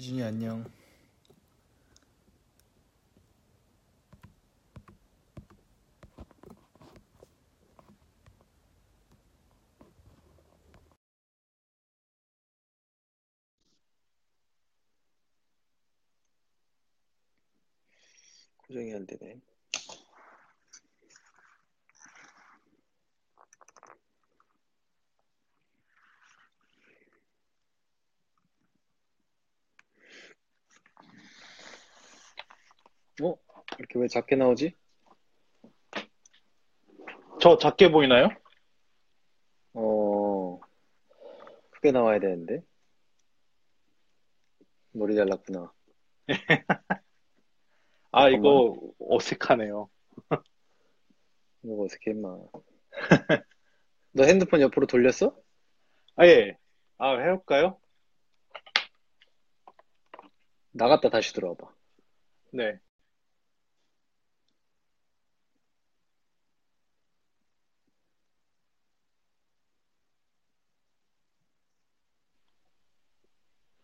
희준이 안녕. 고정이 안 되네. 어? 이렇게 왜 작게 나오지? 저 작게 보이나요? 어, 크게 나와야 되는데. 머리 잘랐구나. 아, 이거 어색하네요. 뭐가 어색해, 임마. 너 핸드폰 옆으로 돌렸어? 아, 예. 아, 해볼까요? 나갔다 다시 들어와봐. 네.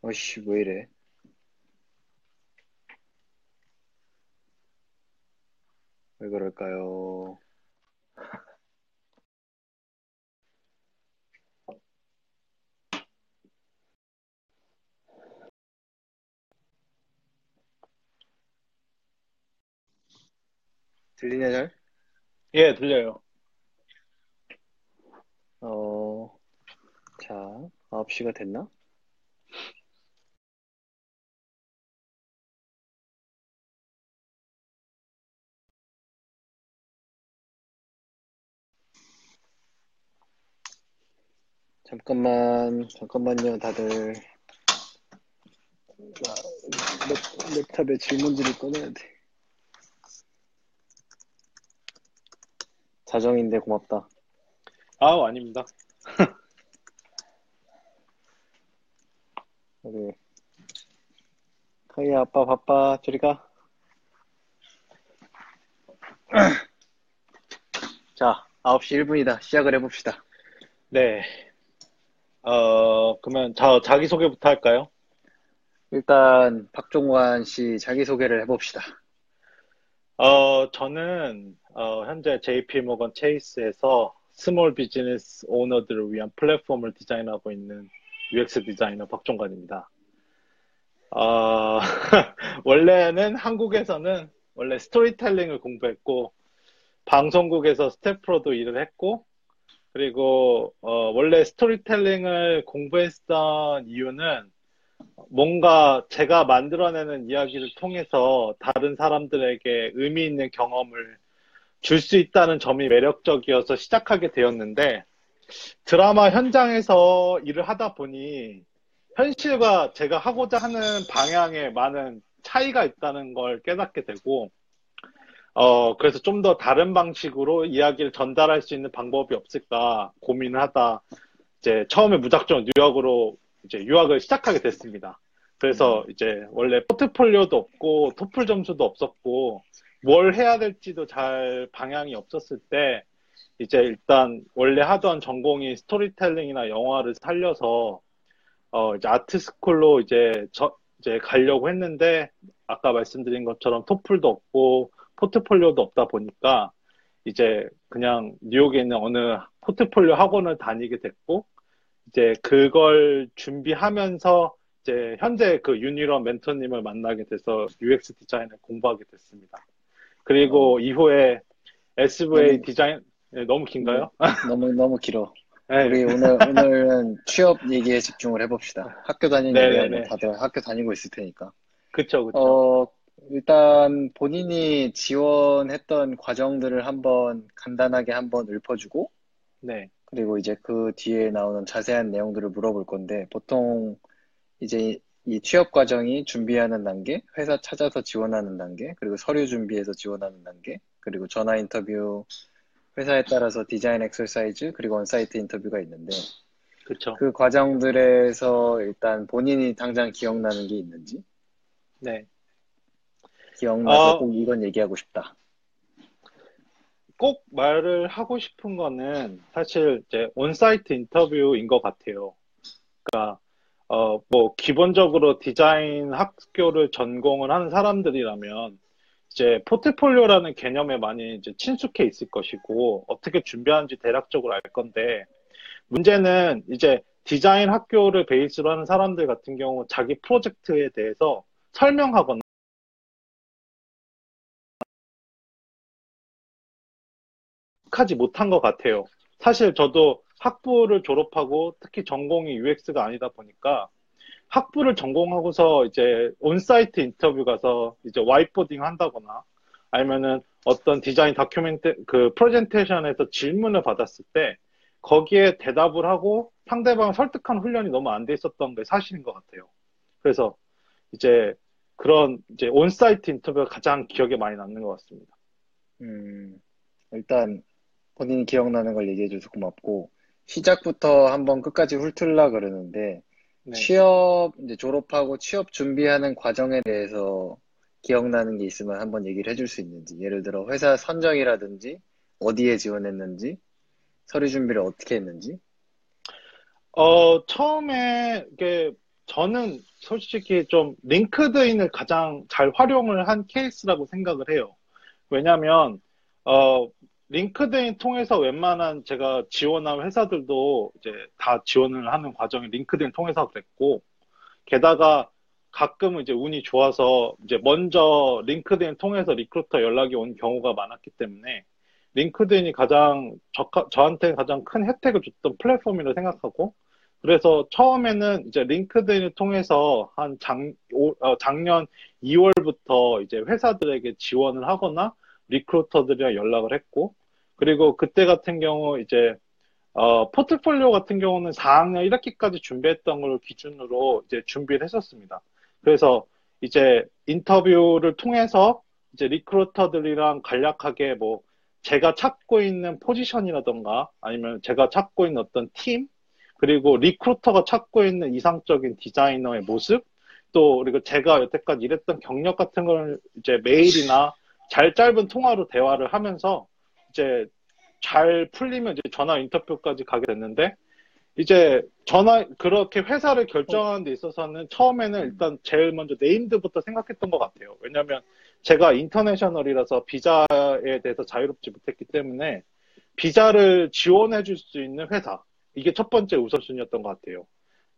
어이씨, 왜 이래? 왜 그럴까요? 들리냐, 잘? 예, 들려요. 어, 자, 9시가 됐나? 잠깐만, 잠깐만요, 다들. 아, 랩, 랩탑에 질문들을 꺼내야 돼. 자정인데 고맙다. 아우, 아닙니다. 우리 카이 아빠 바빠 저리 가. 자, 9시 1분이다. 시작을 해봅시다. 네. 어, 그러면 저 자기소개부터 할까요? 일단 박종관 씨 자기소개를 해봅시다. 어, 저는 어, 현재 JP 모건 체이스에서 small business owner들을 위한 플랫폼을 디자인하고 있는 UX 디자이너 박종관입니다. 어, 원래는 한국에서는 원래 스토리텔링을 공부했고 방송국에서 스태프로도 일을 했고 그리고 어, 원래 스토리텔링을 공부했던 이유는 뭔가 제가 만들어내는 이야기를 통해서 다른 사람들에게 의미 있는 경험을 줄 수 있다는 점이 매력적이어서 시작하게 되었는데 드라마 현장에서 일을 하다 보니 현실과 제가 하고자 하는 방향에 많은 차이가 있다는 걸 깨닫게 되고 어, 그래서 좀 더 다른 방식으로 이야기를 전달할 수 있는 방법이 없을까 고민을 하다 이제 처음에 무작정 뉴욕으로 이제 유학을 시작하게 됐습니다. 그래서 이제 원래 포트폴리오도 없고 토플 점수도 없었고 뭘 해야 될지도 잘 방향이 없었을 때 이제 일단 원래 하던 전공이 스토리텔링이나 영화를 살려서 어 이제 art school로 이제 저 이제 가려고 했는데 아까 말씀드린 것처럼 토플도 없고 포트폴리오도 없다 보니까 이제 그냥 뉴욕에 있는 어느 포트폴리오 학원을 다니게 됐고 이제 그걸 준비하면서 이제 현재 그 유니런 멘토님을 만나게 돼서 UX 디자인을 공부하게 됐습니다. 그리고 어. 이후에 SVA 너무- 디자인 네, 너무 긴가요? 너무 너무 길어. 네, 우리 오늘 오늘은 취업 얘기에 집중을 해봅시다. 학교 다니는 네네네. 얘기하면 다들 학교 다니고 있을 테니까. 그쵸, 그쵸. 어, 일단 본인이 지원했던 과정들을 한번 간단하게 한번 읊어주고 네, 그리고 이제 그 뒤에 나오는 자세한 내용들을 물어볼 건데, 보통 이제 이 취업 과정이 준비하는 단계, 회사 찾아서 지원하는 단계, 그리고 서류 준비해서 지원하는 단계, 그리고 전화 인터뷰, 회사에 따라서 디자인 exercise, 그리고 onsite 인터뷰가 있는데, 그쵸. 그 과정들에서 일단 본인이 당장 기억나는 게 있는지, 네. 기억나서 어. 꼭 이건 얘기하고 싶다. 꼭 말을 하고 싶은 거는 사실 이제 onsite 인터뷰인 것 같아요. 그러니까 어, 뭐, 기본적으로 디자인 학교를 전공을 하는 사람들이라면, 이제 포트폴리오라는 개념에 많이 이제 친숙해 있을 것이고, 어떻게 준비하는지 대략적으로 알 건데, 문제는 이제 디자인 학교를 베이스로 하는 사람들 같은 경우 자기 프로젝트에 대해서 설명하거나 하지 못한 것 같아요. 사실 저도 학부를 졸업하고 특히 전공이 UX가 아니다 보니까 학부를 전공하고서 이제 onsite 인터뷰 가서 이제 whiteboarding 한다거나 아니면은 어떤 디자인 document 그 프레젠테이션에서 질문을 받았을 때 거기에 대답을 하고 상대방을 설득하는 훈련이 너무 안 돼 있었던 게 사실인 것 같아요. 그래서 이제 그런 이제 온사이트 인터뷰가 가장 기억에 많이 남는 것 같습니다. 음, 일단 본인이 기억나는 걸 얘기해줘서 고맙고 시작부터 한번 끝까지 훑으려 그러는데 네. 취업 이제 졸업하고 취업 준비하는 과정에 대해서 기억나는 게 있으면 한번 얘기를 해줄 수 있는지 예를 들어 회사 선정이라든지 어디에 지원했는지 서류 준비를 어떻게 했는지 어, 처음에 이게 저는 솔직히 좀 링크드인을 가장 잘 활용을 한 케이스라고 생각을 해요. 왜냐면 어, 링크드인 통해서 웬만한 제가 지원한 회사들도 이제 다 지원을 하는 과정이 링크드인 통해서 그랬고, 게다가 가끔은 이제 운이 좋아서 이제 먼저 링크드인 통해서 recruiter 연락이 온 경우가 많았기 때문에 링크드인이 가장 저, 저한테 가장 큰 혜택을 줬던 플랫폼이라고 생각하고 그래서 처음에는 이제 링크드인을 통해서 한 장, 오, 어, 작년 2월부터 이제 회사들에게 지원을 하거나 recruiter들이랑 연락을 했고, 그리고 그때 같은 경우 이제, 어, 포트폴리오 같은 경우는 4학년 1학기까지 준비했던 걸 기준으로 이제 준비를 했었습니다. 그래서 이제 인터뷰를 통해서 이제 recruiter들이랑 간략하게 뭐, 제가 찾고 있는 포지션이라던가 아니면 제가 찾고 있는 어떤 팀, 그리고 recruiter가 찾고 있는 이상적인 디자이너의 모습, 또 그리고 제가 여태까지 일했던 경력 같은 걸 이제 메일이나 잘 짧은 통화로 대화를 하면서 이제 잘 풀리면 이제 전화 인터뷰까지 가게 됐는데 이제 전화 그렇게 회사를 결정하는 데 있어서는 처음에는 일단 제일 먼저 named부터 생각했던 것 같아요. 왜냐하면 제가 인터내셔널이라서 비자에 대해서 자유롭지 못했기 때문에 비자를 지원해 줄 수 있는 회사 이게 첫 번째 우선순위였던 것 같아요.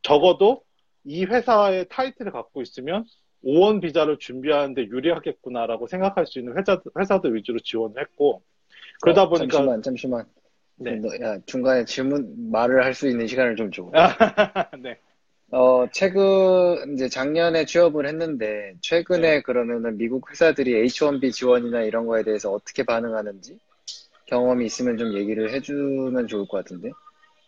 적어도 이 회사의 타이틀을 갖고 있으면 5원 비자를 준비하는데 유리하겠구나라고 생각할 수 있는 회사, 회사들 위주로 지원을 했고, 그러다 어, 보니까. 잠시만, 잠시만. 네. 너, 야, 중간에 질문, 말을 할 수 있는 시간을 좀 줘. 네. 어, 최근, 이제 작년에 취업을 했는데, 최근에 네. 그러면은 미국 회사들이 H1B 지원이나 이런 거에 대해서 어떻게 반응하는지 경험이 있으면 좀 얘기를 해주면 좋을 것 같은데.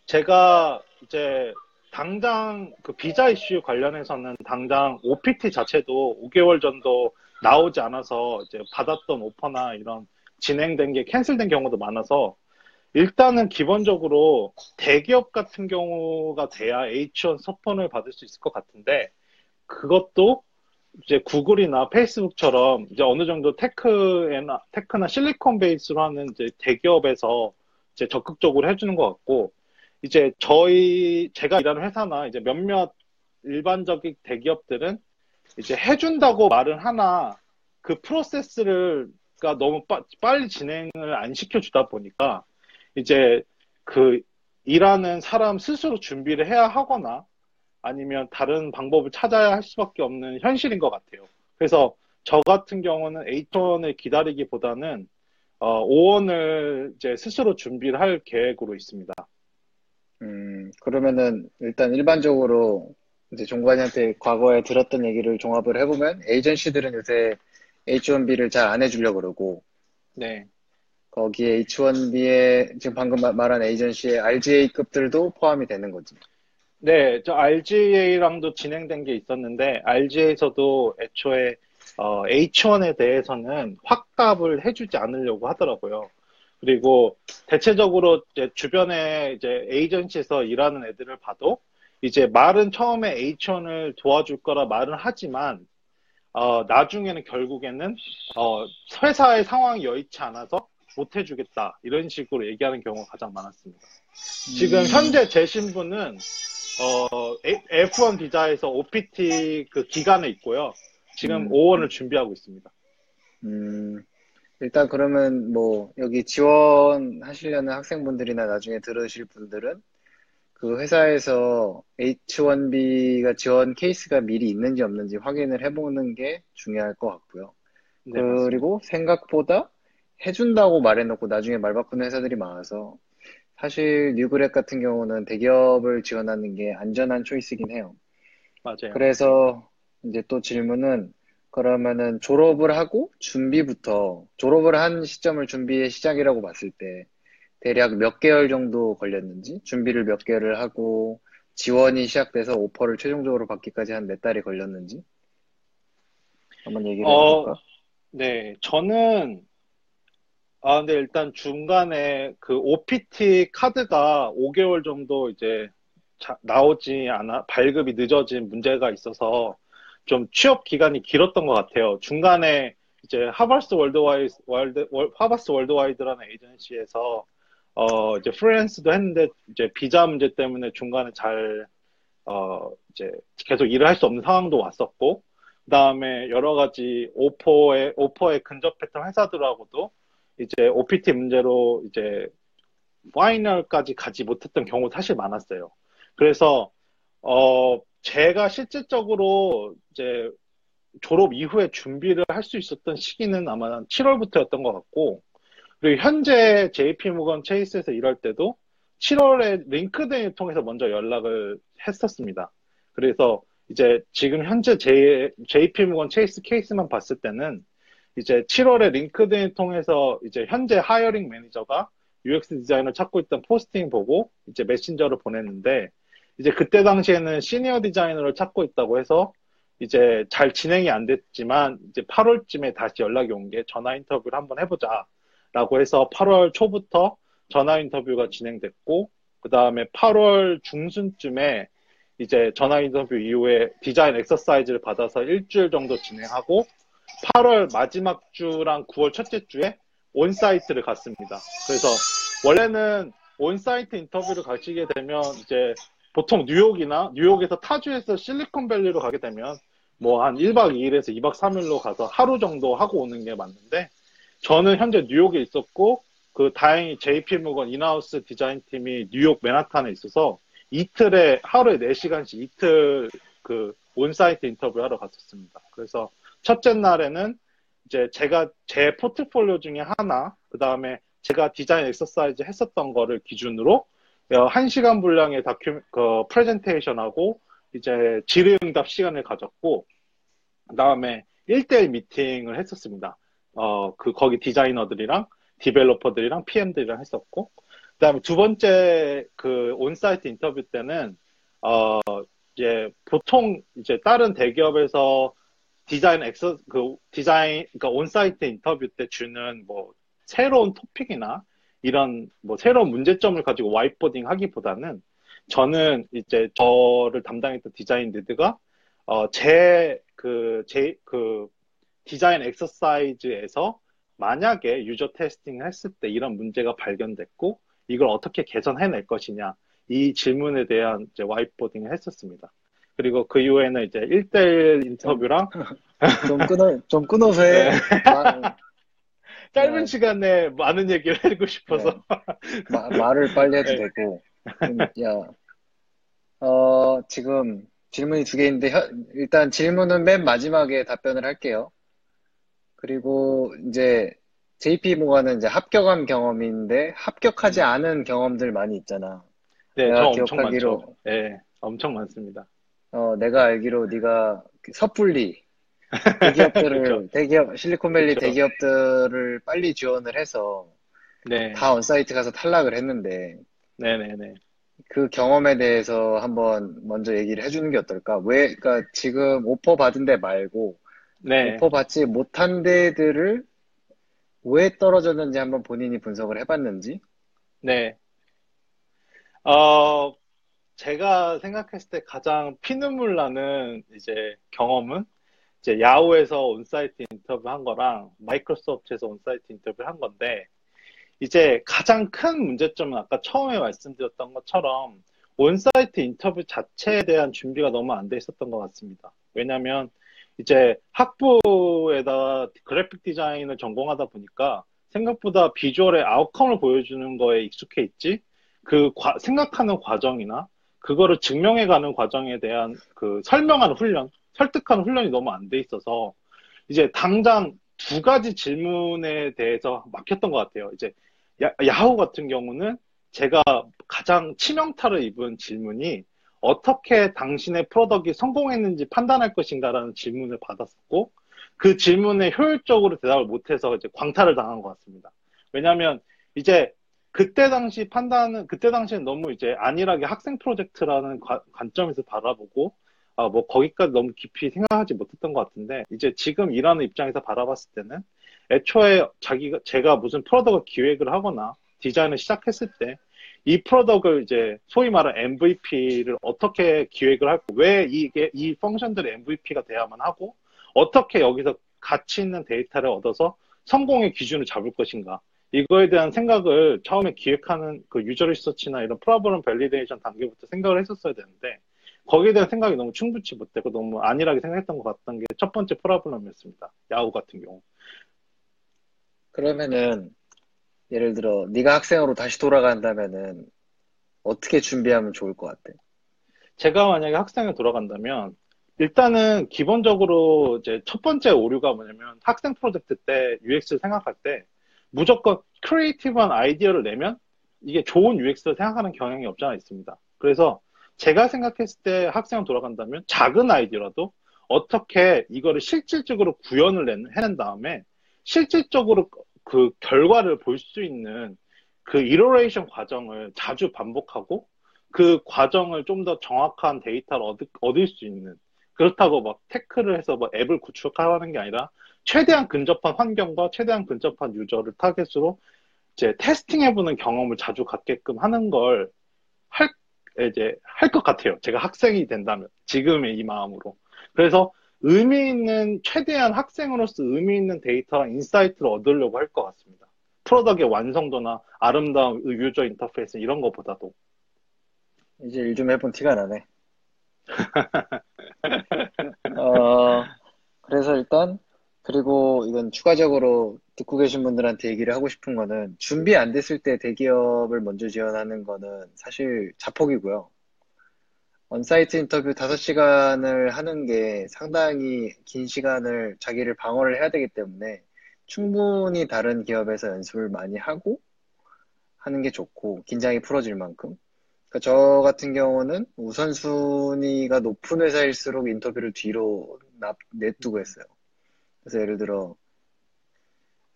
제가 이제 당장 그 비자 이슈 관련해서는 당장 OPT 자체도 5개월 전도 나오지 않아서 이제 받았던 오퍼나 이런 진행된 게 캔슬된 경우도 많아서 일단은 기본적으로 대기업 같은 경우가 돼야 H1 서폰을 받을 수 있을 것 같은데 그것도 이제 구글이나 페이스북처럼 이제 어느 정도 테크나 테크나 실리콘 베이스로 하는 이제 대기업에서 이제 적극적으로 해주는 것 같고 이제 저희 제가 일하는 회사나 이제 몇몇 일반적인 대기업들은 이제 해준다고 말은 하나 그 프로세스를 가 너무 빠, 빨리 진행을 안 시켜주다 보니까 이제 그 일하는 사람 스스로 준비를 해야 하거나 아니면 다른 방법을 찾아야 할 수밖에 없는 현실인 것 같아요. 그래서 저 같은 경우는 H1을 기다리기보다는 어, 5원을 이제 스스로 준비를 할 계획으로 있습니다. 음, 그러면은 일단 일반적으로 이제 종관이한테 과거에 들었던 얘기를 종합을 해보면 에이전시들은 요새 H1B를 잘 안 해주려고 그러고 네. 거기에 H1B에 지금 방금 마- 말한 에이전시의 RGA급들도 포함이 되는 거지. 네, 저 RGA랑도 진행된 게 있었는데 RGA에서도 애초에 어, H1에 대해서는 확답을 해주지 않으려고 하더라고요. 그리고 대체적으로 이제 주변에 이제 에이전시에서 일하는 애들을 봐도 이제 말은 처음에 H1을 도와줄 거라 말은 하지만 어, 나중에는 결국에는 어, 회사의 상황이 여의치 않아서 못 해주겠다 이런 식으로 얘기하는 경우가 가장 많았습니다. 지금 음, 현재 제 신분은 어, F1 비자에서 OPT 그 기간에 있고요. 지금 음. O-1을 준비하고 있습니다. 음, 일단 그러면 뭐 여기 지원하시려는 학생분들이나 나중에 들으실 분들은 그 회사에서 H1B가 지원 케이스가 미리 있는지 없는지 확인을 해보는 게 중요할 것 같고요. 네, 맞습니다. 그리고 생각보다 해준다고 말해놓고 나중에 말 바꾸는 회사들이 많아서 사실 new grad 같은 경우는 대기업을 지원하는 게 안전한 choice긴 해요. 맞아요. 그래서 이제 또 질문은 그러면은 졸업을 하고 준비부터 졸업을 한 시점을 준비의 시작이라고 봤을 때 대략 몇 개월 정도 걸렸는지 준비를 몇 개월을 하고 지원이 시작돼서 오퍼를 최종적으로 받기까지 한 몇 달이 걸렸는지 한번 얘기를 어, 해볼까? 네, 저는 아, 근데 일단 중간에 그 OPT 카드가 5개월 정도 이제 자- 나오지 않아, 발급이 늦어진 문제가 있어서 좀 취업 기간이 길었던 것 같아요. 중간에 이제 Havas Worldwide, World, Wor- Havas Worldwide라는 에이전시에서 어, 이제 프리랜스도 했는데 이제 비자 문제 때문에 중간에 잘, 어, 이제 계속 일을 할 수 없는 상황도 왔었고, 그 다음에 여러 가지 오퍼에, 오퍼에 근접했던 회사들하고도 이제 OPT 문제로 이제 파이널까지 가지 못했던 경우 사실 많았어요. 그래서 어 제가 실질적으로 이제 졸업 이후에 준비를 할 수 있었던 시기는 아마 7월부터였던 것 같고 그리고 현재 JP 모건 체이스에서 일할 때도 7월에 링크드인을 통해서 먼저 연락을 했었습니다. 그래서 이제 지금 현재 J, JP 모건 체이스 케이스만 봤을 때는 이제 7월에 LinkedIn 통해서 이제 현재 hiring manager가 UX 디자이너 찾고 있던 포스팅 보고 이제 메신저를 보냈는데 이제 그때 당시에는 시니어 디자이너를 찾고 있다고 해서 이제 잘 진행이 안 됐지만 이제 8월쯤에 다시 연락이 온 게 전화 인터뷰를 한번 해보자 라고 해서 8월 초부터 전화 인터뷰가 진행됐고 그 다음에 8월 중순쯤에 이제 전화 인터뷰 이후에 design exercise를 받아서 일주일 정도 진행하고 8월 마지막 주랑 9월 첫째 주에 onsite를 갔습니다. 그래서 원래는 onsite 인터뷰를 가시게 되면 이제 보통 뉴욕이나 뉴욕에서 타주에서 실리콘밸리로 가게 되면 뭐 한 1박 2일에서 2박 3일로 가서 하루 정도 하고 오는 게 맞는데 저는 현재 뉴욕에 있었고 그 다행히 JP Morgan in-house 디자인 팀이 뉴욕 맨하탄에 있어서 이틀에 하루에 4시간씩 이틀 그 onsite 인터뷰 하러 갔었습니다. 그래서 첫째 날에는 이제 제가 제 포트폴리오 중에 하나, 그 다음에 제가 design exercise 했었던 거를 기준으로 어, 한 시간 분량의 다큐, 그, 프레젠테이션하고 이제 질의응답 시간을 가졌고, 그 다음에 1대1 미팅을 했었습니다. 어, 그, 거기 디자이너들이랑 developer들이랑 PM들이랑 했었고, 그 다음에 두 번째 그 onsite 인터뷰 때는, 어, 이제 보통 이제 다른 대기업에서 design exer- 그 디자인 그러니까 onsite 인터뷰 때 주는 뭐 새로운 토픽이나 이런 뭐 새로운 문제점을 가지고 whiteboarding 하기보다는 저는 이제 저를 담당했던 design lead가 어 제 그 제 그 디자인 엑서사이즈에서 만약에 user testing을 했을 때 이런 문제가 발견됐고 이걸 어떻게 개선해낼 것이냐 이 질문에 대한 이제 와이트보딩을 했었습니다. 그리고 그 이후에는 이제 1대1 인터뷰랑 좀 끊어, 좀 끊어서 해. 마- 짧은 네. 시간에 많은 얘기를 해주고 싶어서 마- 말을 빨리 해도 네. 되고. 음, 야, 어, 지금 질문이 두 개 있는데, 현- 일단 질문은 맨 마지막에 답변을 할게요. 그리고 이제 JP 모가는 이제 합격한 경험인데, 합격하지 않은 경험들 많이 있잖아. 네, 내가 저 엄청 기억하기로, 많죠. 네, 엄청 많습니다. 어, 내가 알기로 네가 그 섣불리 대기업들을, 그렇죠. 대기업, 실리콘밸리 그렇죠. 대기업들을 빨리 지원을 해서 네, 다 온사이트 가서 탈락을 했는데, 네, 네, 네. 그 경험에 대해서 한번 먼저 얘기를 해주는 게 어떨까? 왜, 그러니까 지금 오퍼 받은 데 말고, 네, offer 받지 못한 데들을 왜 떨어졌는지 한번 본인이 분석을 해봤는지? 네. 어, 제가 생각했을 때 가장 피눈물 나는 이제 경험은 이제 야후에서 onsite 인터뷰 한 거랑 마이크로소프트에서 onsite 인터뷰 한 건데 이제 가장 큰 문제점은 아까 처음에 말씀드렸던 것처럼 onsite 인터뷰 자체에 대한 준비가 너무 안 돼 있었던 것 같습니다. 왜냐하면 이제 학부에다 그래픽 디자인을 전공하다 보니까 생각보다 비주얼의 아웃컴을 보여주는 거에 익숙해 있지 그 과, 생각하는 과정이나 그거를 증명해가는 과정에 대한 그 설명하는 훈련, 설득하는 훈련이 너무 안 돼 있어서 이제 당장 두 가지 질문에 대해서 막혔던 것 같아요. 이제 야, 야후 같은 경우는 제가 가장 치명타를 입은 질문이 어떻게 당신의 프로덕이 성공했는지 판단할 것인가라는 질문을 받았었고 그 질문에 효율적으로 대답을 못해서 이제 광탈을 당한 것 같습니다. 왜냐하면 이제 그때 당시 판단은 그때 당시엔 너무 이제 안일하게 학생 프로젝트라는 관, 점에서 바라보고 아, 뭐 거기까지 너무 깊이 생각하지 못했던 것 같은데 이제 지금 일하는 입장에서 바라봤을 때는 애초에 자기가 제가 무슨 프로덕을 기획을 하거나 디자인을 시작했을 때 이 product을 이제 소위 말하는 MVP를 어떻게 기획을 할고 왜 이게 이 function들의 MVP가 돼야만 하고 어떻게 여기서 가치 있는 데이터를 얻어서 성공의 기준을 잡을 것인가? 이거에 대한 생각을 처음에 기획하는 그 user research나 이런 problem validation 단계부터 생각을 했었어야 되는데 거기에 대한 생각이 너무 충분치 못되고 너무 안일하게 생각했던 것 같던 게 첫 번째 problem이었습니다. 야후 같은 경우. 그러면은 예를 들어 네가 학생으로 다시 돌아간다면은 어떻게 준비하면 좋을 것 같아? 제가 만약에 학생에 돌아간다면 일단은 기본적으로 이제 첫 번째 오류가 뭐냐면 학생 프로젝트 때 UX를 생각할 때 무조건 creative한 아이디어를 내면 이게 좋은 UX를 생각하는 경향이 없잖아 있습니다. 그래서 제가 생각했을 때 학생을 돌아간다면 작은 아이디어라도 어떻게 이거를 실질적으로 구현을 해낸 다음에 실질적으로 그 결과를 볼 수 있는 그 이로레이션 과정을 자주 반복하고 그 과정을 좀 더 정확한 데이터를 얻, 얻을 수 있는 그렇다고 막 tech를 해서 뭐 앱을 구축하는 게 아니라 최대한 근접한 환경과 최대한 근접한 user를 타겟으로 이제 testing해보는 경험을 자주 갖게끔 하는 걸 할, 이제 할 것 같아요. 제가 학생이 된다면. 지금의 이 마음으로. 그래서 의미 있는, 최대한 학생으로서 의미 있는 데이터랑 insight를 얻으려고 할 것 같습니다. product의 완성도나 아름다운 user interface 이런 것보다도. 이제 일 좀 해본 티가 나네. 어, 그래서 일단 그리고 이건 추가적으로 듣고 계신 분들한테 얘기를 하고 싶은 거는 준비 안 됐을 때 대기업을 먼저 지원하는 거는 사실 자폭이고요. 언사이트 인터뷰 5시간을 하는 게 상당히 긴 시간을 자기를 방어를 해야 되기 때문에 충분히 다른 기업에서 연습을 많이 하고 하는 게 좋고 긴장이 풀어질 만큼. 그러니까 저 같은 경우는 우선순위가 높은 회사일수록 인터뷰를 뒤로 냅두고 했어요. 그래서 예를 들어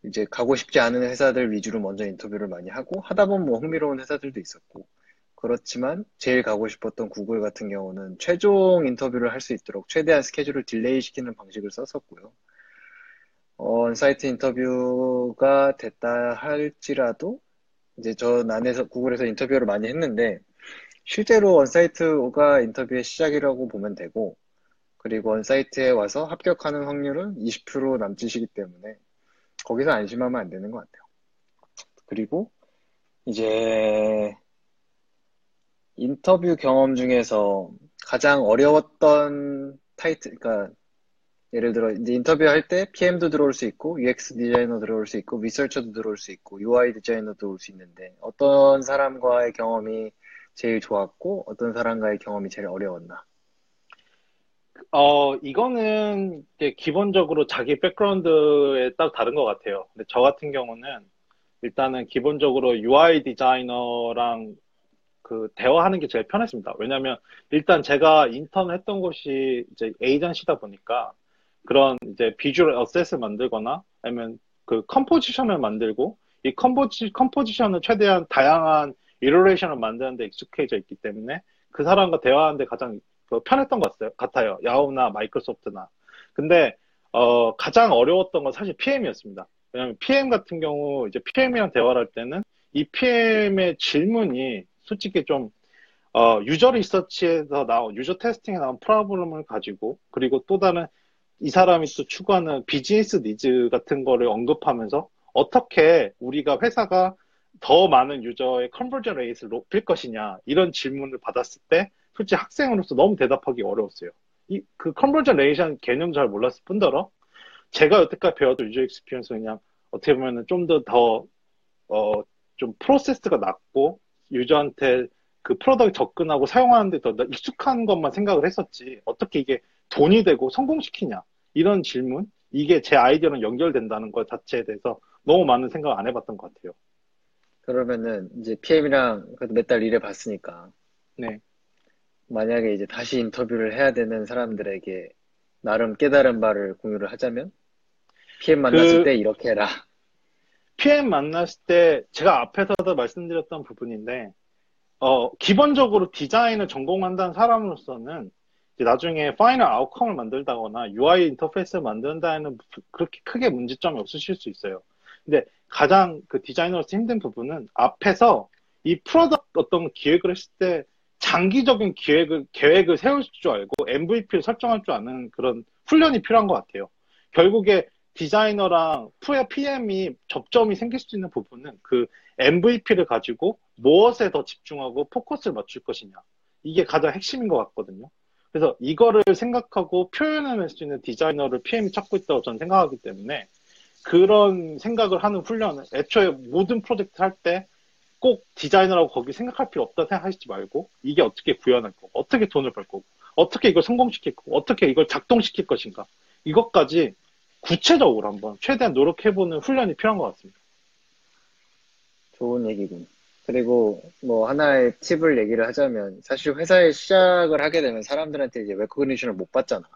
이제 가고 싶지 않은 회사들 위주로 먼저 인터뷰를 많이 하고 하다 보면 뭐 흥미로운 회사들도 있었고 그렇지만 제일 가고 싶었던 구글 같은 경우는 최종 인터뷰를 할 수 있도록 최대한 스케줄을 delay 시키는 방식을 썼었고요. onsite 인터뷰가 됐다 할지라도 이제 저 안에서 구글에서 인터뷰를 많이 했는데 실제로 onsite가 인터뷰의 시작이라고 보면 되고 그리고 onsite에 와서 합격하는 확률은 20% 남짓이기 때문에 거기서 안심하면 안 되는 것 같아요. 그리고 이제 인터뷰 경험 중에서 가장 어려웠던 타이틀, 그러니까 예를 들어 이제 인터뷰할 때 PM도 들어올 수 있고 UX 디자이너 들어올 수 있고 리서처도 들어올 수 있고 UI 디자이너 들어올 수 있는데 어떤 사람과의 경험이 제일 좋았고 어떤 사람과의 경험이 제일 어려웠나? 어, 이거는 기본적으로 자기 백그라운드에 따라 다른 것 같아요. 근데 저 같은 경우는 일단은 기본적으로 UI 디자이너랑 그 대화하는 게 제일 편했습니다. 왜냐면 일단 제가 인턴을 했던 곳이 이제 에이전시다 보니까 그런 이제 visual asset을 만들거나 아니면 그 composition을 만들고 이 composi-, composition을 최대한 다양한 이로레이션을 만드는 데 익숙해져 있기 때문에 그 사람과 대화하는 데 가장 그 편했던 것 같아요. 야후나 마이크로소프트나. 근데 어, 가장 어려웠던 건 사실 PM이었습니다. 왜냐하면 PM 같은 경우 이제 PM이랑 대화를 할 때는 이 PM의 질문이 솔직히 좀 어, user research에서 나온 user testing에 나온 problem을 가지고 그리고 또 다른 이 사람이 또 추구하는 business needs 같은 거를 언급하면서 어떻게 우리가 회사가 더 많은 user의 conversion rate를 높일 것이냐 이런 질문을 받았을 때 솔직히 학생으로서 너무 대답하기 어려웠어요. 이 그 conversion rate이란 개념 잘 몰랐을 뿐더러 제가 여태까지 배웠던 user experience 그냥 어떻게 보면 좀더 더 어 좀 프로세스가 낮고 user한테 그 product 접근하고 사용하는데 더 익숙한 것만 생각을 했었지 어떻게 이게 돈이 되고 성공시키냐 이런 질문 이게 제 아이디어랑 연결된다는 것 자체에 대해서 너무 많은 생각 안 해봤던 것 같아요. 그러면은 이제 PM이랑 그래도 몇 달 일해 봤으니까 네. 만약에 이제 다시 인터뷰를 해야 되는 사람들에게 나름 깨달은 바를 공유를 하자면 PM 만났을 그- 때 이렇게 해라. PM 만났을 때 제가 앞에서도 말씀드렸던 부분인데 어, 기본적으로 디자인을 전공한다는 사람으로서는 나중에 final outcome을 만들다거나 UI 인터페이스를 만든다는 그렇게 크게 문제점이 없으실 수 있어요. 근데 가장 그 디자이너로서 힘든 부분은 앞에서 이 product 어떤 기획을 했을 때 장기적인 기획을, 계획을 세울 줄 알고 MVP를 설정할 줄 아는 그런 훈련이 필요한 것 같아요. 결국에 디자이너랑 PM이 접점이 생길 수 있는 부분은 그 MVP를 가지고 무엇에 더 집중하고 포커스를 맞출 것이냐. 이게 가장 핵심인 것 같거든요. 그래서 이거를 생각하고 표현해낼 수 있는 디자이너를 PM이 찾고 있다고 저는 생각하기 때문에 그런 생각을 하는 훈련을 애초에 모든 프로젝트 할 때 꼭 디자이너라고 거기 생각할 필요 없다 생각하시지 말고 이게 어떻게 구현할 거고 어떻게 돈을 벌 거고 어떻게 이걸 성공시킬 거고 어떻게 이걸 작동시킬 것인가 이것까지 구체적으로 한번 최대한 노력해보는 훈련이 필요한 것 같습니다. 좋은 얘기군. 그리고 뭐 하나의 팁을 얘기를 하자면 사실 회사에 시작을 하게 되면 사람들한테 이제 레코그니션을 못 받잖아.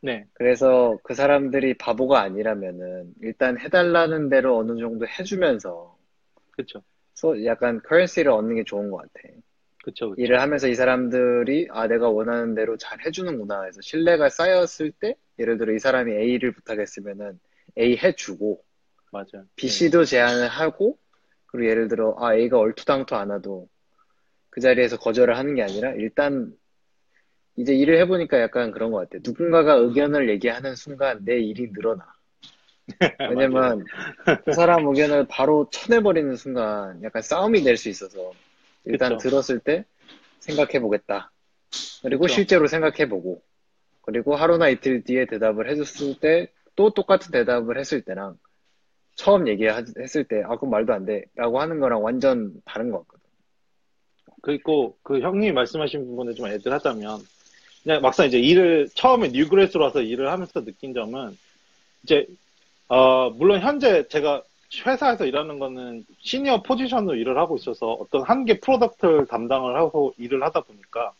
네, 그래서 그 사람들이 바보가 아니라면은 일단 해달라는 대로 어느 정도 해주면서 그렇죠, 소- 약간 커런시를 얻는 게 좋은 것 같아. 그렇죠, 그렇죠. 일을 하면서 이 사람들이 아 내가 원하는 대로 잘 해주는구나 해서 신뢰가 쌓였을 때 예를 들어 이 사람이 A를 부탁했으면은 A 해주고 맞아요. B, C도 제안을 하고 그리고 예를 들어 아 A가 얼토당토 안 와도 그 자리에서 거절을 하는 게 아니라 일단 이제 일을 해보니까 약간 그런 것 같아. 누군가가 의견을 얘기하는 순간 내 일이 늘어나. 왜냐면 그 사람 의견을 바로 쳐내버리는 순간 약간 싸움이 될 수 있어서 일단 그쵸. 들었을 때 생각해보겠다. 그리고 그쵸. 실제로 생각해보고 그리고 하루나 이틀 뒤에 대답을 해줬을 때 또 똑같은 대답을 했을 때랑 처음 얘기했을 때 아 그럼 말도 안 돼 라고 하는 거랑 완전 다른 것 같거든. 그리고 그 형님이 말씀하신 부분에 좀 add를 하자면 그냥 막상 이제 일을 처음에 new grad로 와서 일을 하면서 느낀 점은 이제 어 물론 현재 제가 회사에서 일하는 거는 senior position으로 일을 하고 있어서 어떤 한 개 product를 담당을 하고 일을 하다 보니까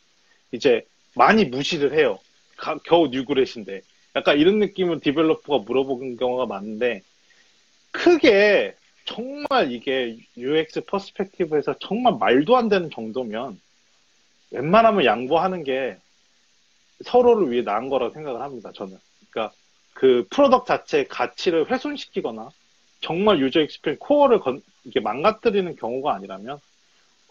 이제 많이 무시를 해요. 가- 겨우 new grad인데 약간 이런 느낌을 developer가 물어보는 경우가 많은데 크게 정말 이게 UX perspective에서 정말 말도 안 되는 정도면 웬만하면 양보하는 게 서로를 위해 나은 거라고 생각을 합니다, 저는. 그러니까 그 product 자체의 가치를 훼손시키거나 정말 user experience core를 건, 이게 망가뜨리는 경우가 아니라면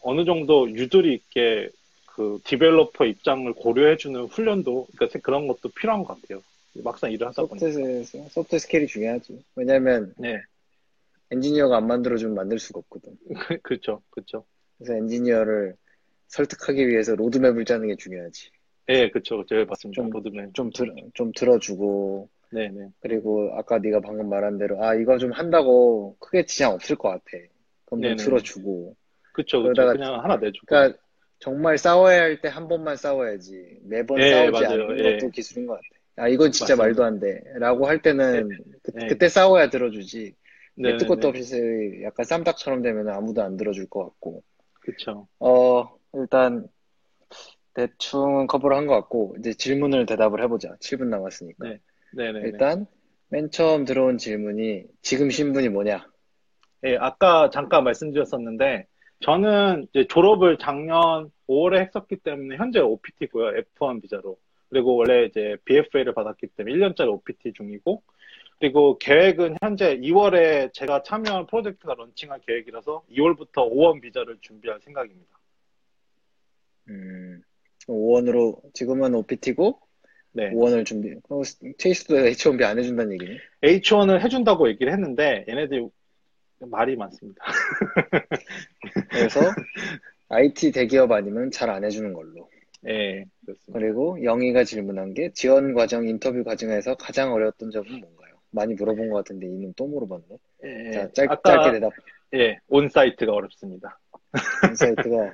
어느 정도 유도리 있게 그 developer 입장을 고려해주는 훈련도 그러니까 그런 것도 필요한 것 같아요. 막상 일을 하다 보니까. soft, soft skill이 중요하지. 왜냐면 네, 엔지니어가 안 만들어주면 만들 수가 없거든. 그렇죠, 그렇죠. 그래서 엔지니어를 설득하기 위해서 로드맵을 짜는 게 중요하지. 예, 그렇죠, 제가 봤습니다. 좀- 로드맵. 좀, 들, 좀 들어주고, 네, 네, 그리고 아까 네가 방금 말한 대로, 아, 이거 좀 한다고 크게 지장 없을 것 같아. 그럼 좀 네네. 들어주고. 그렇죠, 그렇죠. 그러다가- 그냥 하나 내주고. 그러니까 정말 싸워야 할 때 한 번만 싸워야지. 매번 예, 싸우지 맞아요. 않는 예. 것도 기술인 것 같아. 아, 이건 진짜 맞습니다. 말도 안 돼. 라고 할 때는 그, 네. 그때 싸워야 들어주지. 네, 밑도 끝도 없이 약간 쌈닭처럼 되면 아무도 안 들어줄 것 같고. 그렇죠. 어, 일단 대충 커버를 한 것 같고, 이제 질문을 대답을 해보자. 7분 남았으니까. 네. 네, 네, 네. 일단 맨 처음 들어온 질문이 지금 신분이 뭐냐? 예, 아까 잠깐 말씀드렸었는데, 저는 이제 졸업을 작년 5월에 했었기 때문에 현재 OPT고요. F1 비자로. 그리고 원래 이제 BFA를 받았기 때문에 1년짜리 OPT 중이고, 그리고 계획은 현재 2월에 제가 참여한 프로젝트가 런칭할 계획이라서 2월부터 5원 비자를 준비할 생각입니다. 음, 5원으로 지금은 OPT고 네. 5원을 준비. 어, 체이스도 H1B 안 해준다는 얘기네. H1을 해준다고 얘기를 했는데, 얘네들이 말이 많습니다. 그래서 IT 대기업 아니면 잘 안 해주는 걸로. 예, 그렇습니다. 그리고 영희가 질문한 게 지원 과정, 인터뷰 과정에서 가장 어려웠던 점은 뭔가요? 많이 물어본 것 같은데 이는 또 물어봤네. 예, 자, 짧, 아까, 짧게 대답. 예, onsite가 어렵습니다. onsite가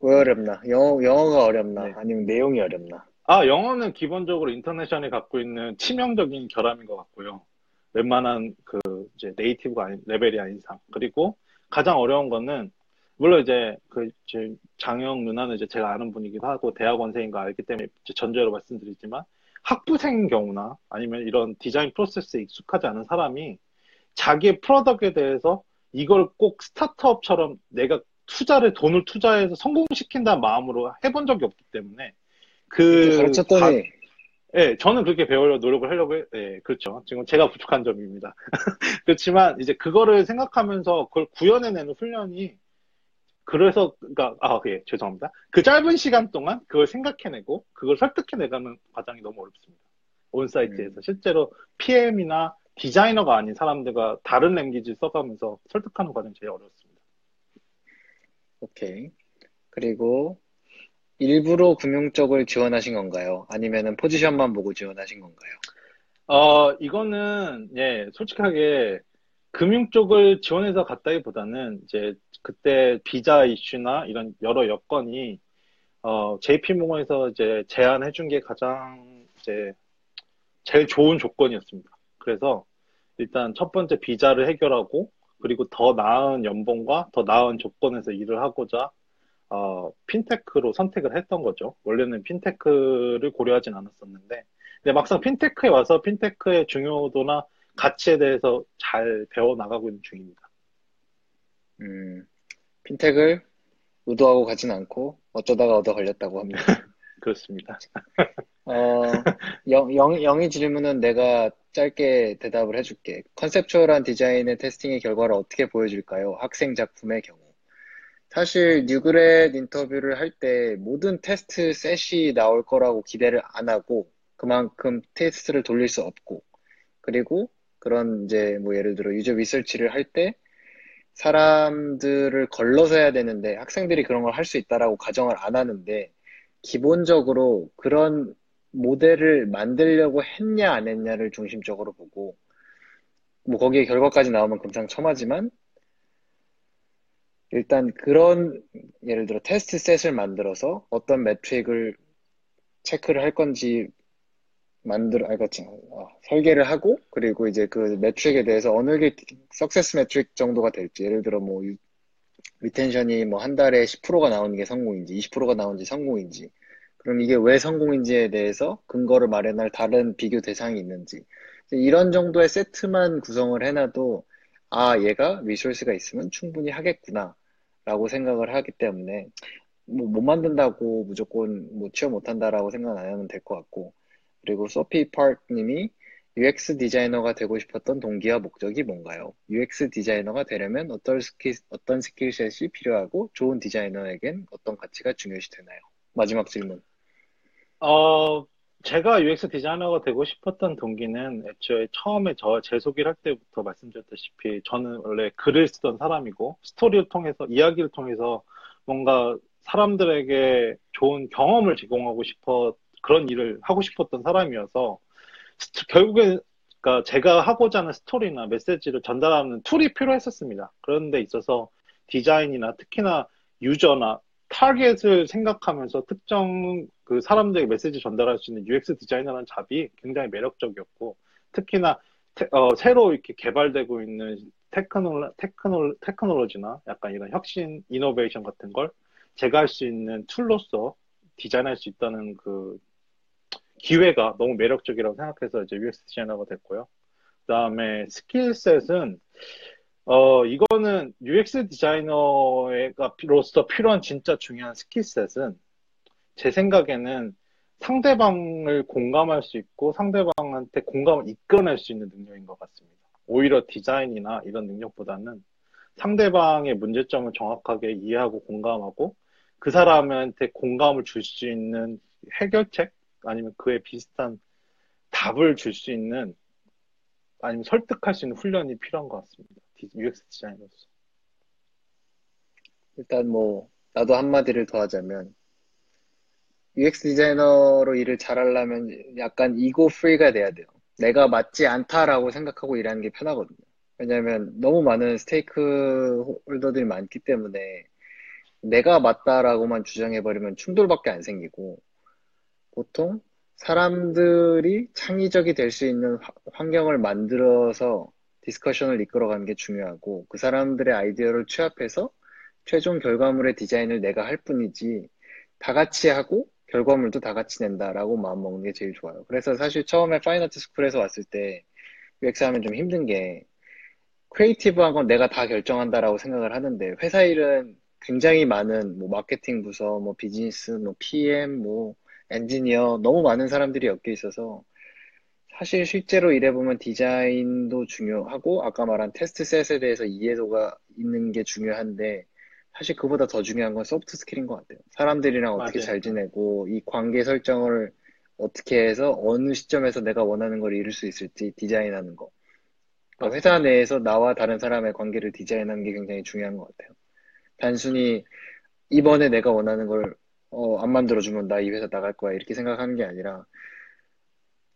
왜 어렵나? 영어, 영어가 어렵나? 네. 아니면 내용이 어렵나? 아, 영어는 기본적으로 international이 갖고 있는 치명적인 결함인 것 같고요. 웬만한 그 이제 native가 아닌 레벨이 아닌 이상. 그리고 가장 어려운 거는 물론 이제 그 장영 누나는 이제 제가 아는 분이기도 하고 대학원생인 거 알기 때문에 전제로 말씀드리지만 학부생인 경우나 아니면 이런 디자인 프로세스에 익숙하지 않은 사람이 자기의 product에 대해서 이걸 꼭 스타트업처럼 내가 투자를 돈을 투자해서 성공시킨다는 마음으로 해본 적이 없기 때문에 그 가르쳤더니 가- 예, 저는 그렇게 배우려 노력을 하려고 해, 예, 그렇죠. 지금 제가 부족한 점입니다. 그렇지만 이제 그거를 생각하면서 그걸 구현해내는 훈련이 그래서 그러니까 아, 예, 죄송합니다. 그 짧은 시간 동안 그걸 생각해내고 그걸 설득해내가는 과정이 너무 어렵습니다. 온사이트에서 음. 실제로 PM이나 디자이너가 아닌 사람들과 다른 랭귀지 써가면서 설득하는 과정이 제일 어렵습니다. 오케이. 그리고 일부러 금융 쪽을 지원하신 건가요? 아니면은 포지션만 보고 지원하신 건가요? 어, 이거는, 예, 솔직하게, 금융 쪽을 지원해서 갔다기보다는, 이제, 그때 비자 이슈나 이런 여러 여건이, 어, JP모건에서 이제 제안해준 게 가장, 이제, 제일 좋은 조건이었습니다. 그래서, 일단 첫 번째 비자를 해결하고, 그리고 더 나은 연봉과 더 나은 조건에서 일을 하고자, 어, 핀테크로 선택을 했던 거죠. 원래는 핀테크를 고려하진 않았었는데, 근데 막상 핀테크에 와서 핀테크의 중요도나 가치에 대해서 잘 배워 나가고 있는 중입니다. 음, 핀텍을 의도하고 가진 않고 어쩌다가 얻어 걸렸다고 합니다. 그렇습니다. 어, 영, 영, 영의 질문은 내가 짧게 대답을 해줄게. 컨셉추얼한 디자인의 테스팅의 결과를 어떻게 보여줄까요? 학생 작품의 경우. 사실 뉴그렛 인터뷰를 할 때 모든 테스트 셋이 나올 거라고 기대를 안 하고 그만큼 테스트를 돌릴 수 없고 그리고 그런 이제 뭐 예를 들어 유저 리서치를 할 때 사람들을 걸러서 해야 되는데 학생들이 그런 걸 할 수 있다라고 가정을 안 하는데 기본적으로 그런 모델을 만들려고 했냐 안 했냐를 중심적으로 보고 뭐 거기에 결과까지 나오면 금상첨화지만 일단 그런 예를 들어 테스트 셋을 만들어서 어떤 매트릭을 체크를 할 건지 만들어 아 그렇지. 어, 설계를 하고 그리고 이제 그 매트릭에 대해서 어느 게 석세스 매트릭 정도가 될지. 예를 들어 뭐 유- retention이 뭐 한 달에 10%가 나오는 게 성공인지 20%가 나오는지 성공인지. 그럼 이게 왜 성공인지에 대해서 근거를 마련할 다른 비교 대상이 있는지. 이런 정도의 세트만 구성을 해놔도 아 얘가 resource가 있으면 충분히 하겠구나 라고 생각을 하기 때문에 뭐 못 만든다고 무조건 뭐 취업 못한다라고 생각 안 하면 될 것 같고 그리고 소피 파크님이 UX 디자이너가 되고 싶었던 동기와 목적이 뭔가요? UX 디자이너가 되려면 어떤 스킬, 어떤 skill set이 필요하고 좋은 디자이너에겐 어떤 가치가 중요시 되나요? 마지막 질문. 어, 제가 UX 디자이너가 되고 싶었던 동기는 애초에 처음에 저 제 소개를 할 때부터 말씀드렸다시피 저는 원래 글을 쓰던 사람이고 스토리를 통해서 이야기를 통해서 뭔가 사람들에게 좋은 경험을 제공하고 싶어 그런 일을 하고 싶었던 사람이어서 스- 결국에 그러니까 제가 하고자 하는 스토리나 메시지를 전달하는 tool이 필요했었습니다. 그런 데 있어서 디자인이나 특히나 user나 타겟을 생각하면서 특정 그 사람들에게 메시지 전달할 수 있는 UX 디자이너라는 job이 굉장히 매력적이었고 특히나 테- 어, 새로 이렇게 개발되고 있는 테크놀, 테크놀, 테크놀로지나 약간 이런 혁신, 이노베이션 같은 걸 제가 할 수 있는 tool로서 디자인할 수 있다는 그 기회가 너무 매력적이라고 생각해서 이제 UX 디자이너가 됐고요. 그 다음에 스킬셋은 어 이거는 UX 디자이너가 로서 필요한 진짜 중요한 스킬셋은 제 생각에는 상대방을 공감할 수 있고 상대방한테 공감을 이끌어낼 수 있는 능력인 것 같습니다. 오히려 디자인이나 이런 능력보다는 상대방의 문제점을 정확하게 이해하고 공감하고 그 사람한테 공감을 줄 수 있는 해결책 아니면 그에 비슷한 답을 줄 수 있는 아니면 설득할 수 있는 훈련이 필요한 것 같습니다. UX 디자이너로서. 일단 뭐 나도 한마디를 더 하자면 UX 디자이너로 일을 잘하려면 약간 이고 프리가 돼야 돼요. 내가 맞지 않다라고 생각하고 일하는 게 편하거든요. 왜냐하면 너무 많은 스테이크 홀더들이 많기 때문에 내가 맞다라고만 주장해버리면 충돌밖에 안 생기고 보통 사람들이 창의적이 될 수 있는 환경을 만들어서 discussion을 이끌어가는 게 중요하고 그 사람들의 아이디어를 취합해서 최종 결과물의 디자인을 내가 할 뿐이지 다 같이 하고 결과물도 다 같이 낸다라고 마음 먹는 게 제일 좋아요. 그래서 사실 처음에 fine art school에서 왔을 때 UX 하면 좀 힘든 게 creative한 건 내가 다 결정한다라고 생각을 하는데 회사 일은 굉장히 많은 뭐 마케팅 부서, 뭐 비즈니스, 뭐 PM, 뭐 엔지니어 너무 많은 사람들이 엮여 있어서 사실 실제로 일해보면 디자인도 중요하고 아까 말한 test set에 대해서 이해도가 있는 게 중요한데 사실 그보다 더 중요한 건 soft skill인 것 같아요. 사람들이랑 어떻게 맞아요. 잘 지내고 이 관계 설정을 어떻게 해서 어느 시점에서 내가 원하는 걸 이룰 수 있을지 디자인하는 거. 그러니까 회사. 내에서 나와 다른 사람의 관계를 디자인하는 게 굉장히 중요한 것 같아요. 단순히 이번에 내가 원하는 걸 어, 안 만들어주면 나 이 회사 나갈 거야 이렇게 생각하는 게 아니라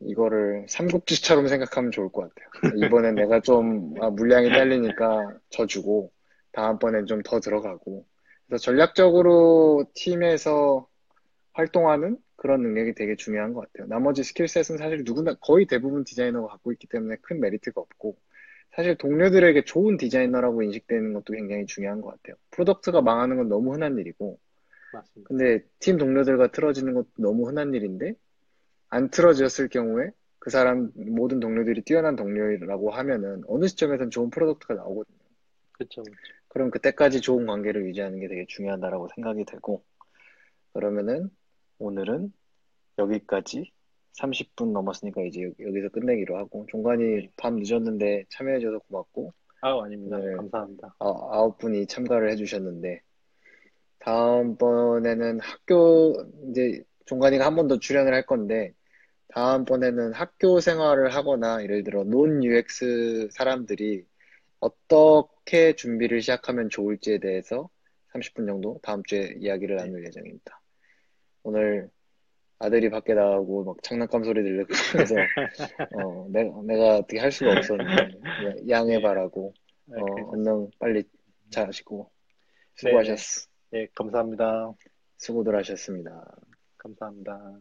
이거를 삼국지처럼 생각하면 좋을 것 같아요. 이번엔 내가 좀 아, 물량이 딸리니까 저 주고 다음번엔 좀 더 들어가고 그래서 전략적으로 팀에서 활동하는 그런 능력이 되게 중요한 것 같아요. 나머지 스킬셋은 사실 누구나 거의 대부분 디자이너가 갖고 있기 때문에 큰 메리트가 없고 사실 동료들에게 좋은 디자이너라고 인식되는 것도 굉장히 중요한 것 같아요. product가 망하는 건 너무 흔한 일이고 맞습니다. 근데 팀 동료들과 틀어지는 것도 너무 흔한 일인데 안 틀어졌을 경우에 그 사람 모든 동료들이 뛰어난 동료라고 하면은 어느 시점에선 좋은 product가 나오거든요. 그렇죠. 그럼 그때까지 좋은 관계를 유지하는 게 되게 중요하다라고 생각이 되고 그러면은 오늘은 여기까지 30분 넘었으니까 이제 여기- 서 끝내기로 하고 종관이 네. 밤 늦었는데 참여해줘서 고맙고 아우, 아닙니다. 네. 감사합니다. 아, 아홉 분이 참가를 해주셨는데 다음번에는 학교 이제 종관이가 한 번 더 출연을 할 건데 다음번에는 학교 생활을 하거나 예를 들어 논 UX 사람들이 어떻게 준비를 시작하면 좋을지에 대해서 30분 정도 다음 주에 이야기를 나눌 예정입니다. 오늘 아들이 밖에 나가고 막 장난감 소리 들리고 그래서 어, 내가, 내가 어떻게 할 수가 없었는데 양해 바라고 네, 어, 괜찮습니다. 얼른 빨리 자시고 수고하셨어. 네, 감사합니다. 수고들 하셨습니다. 감사합니다.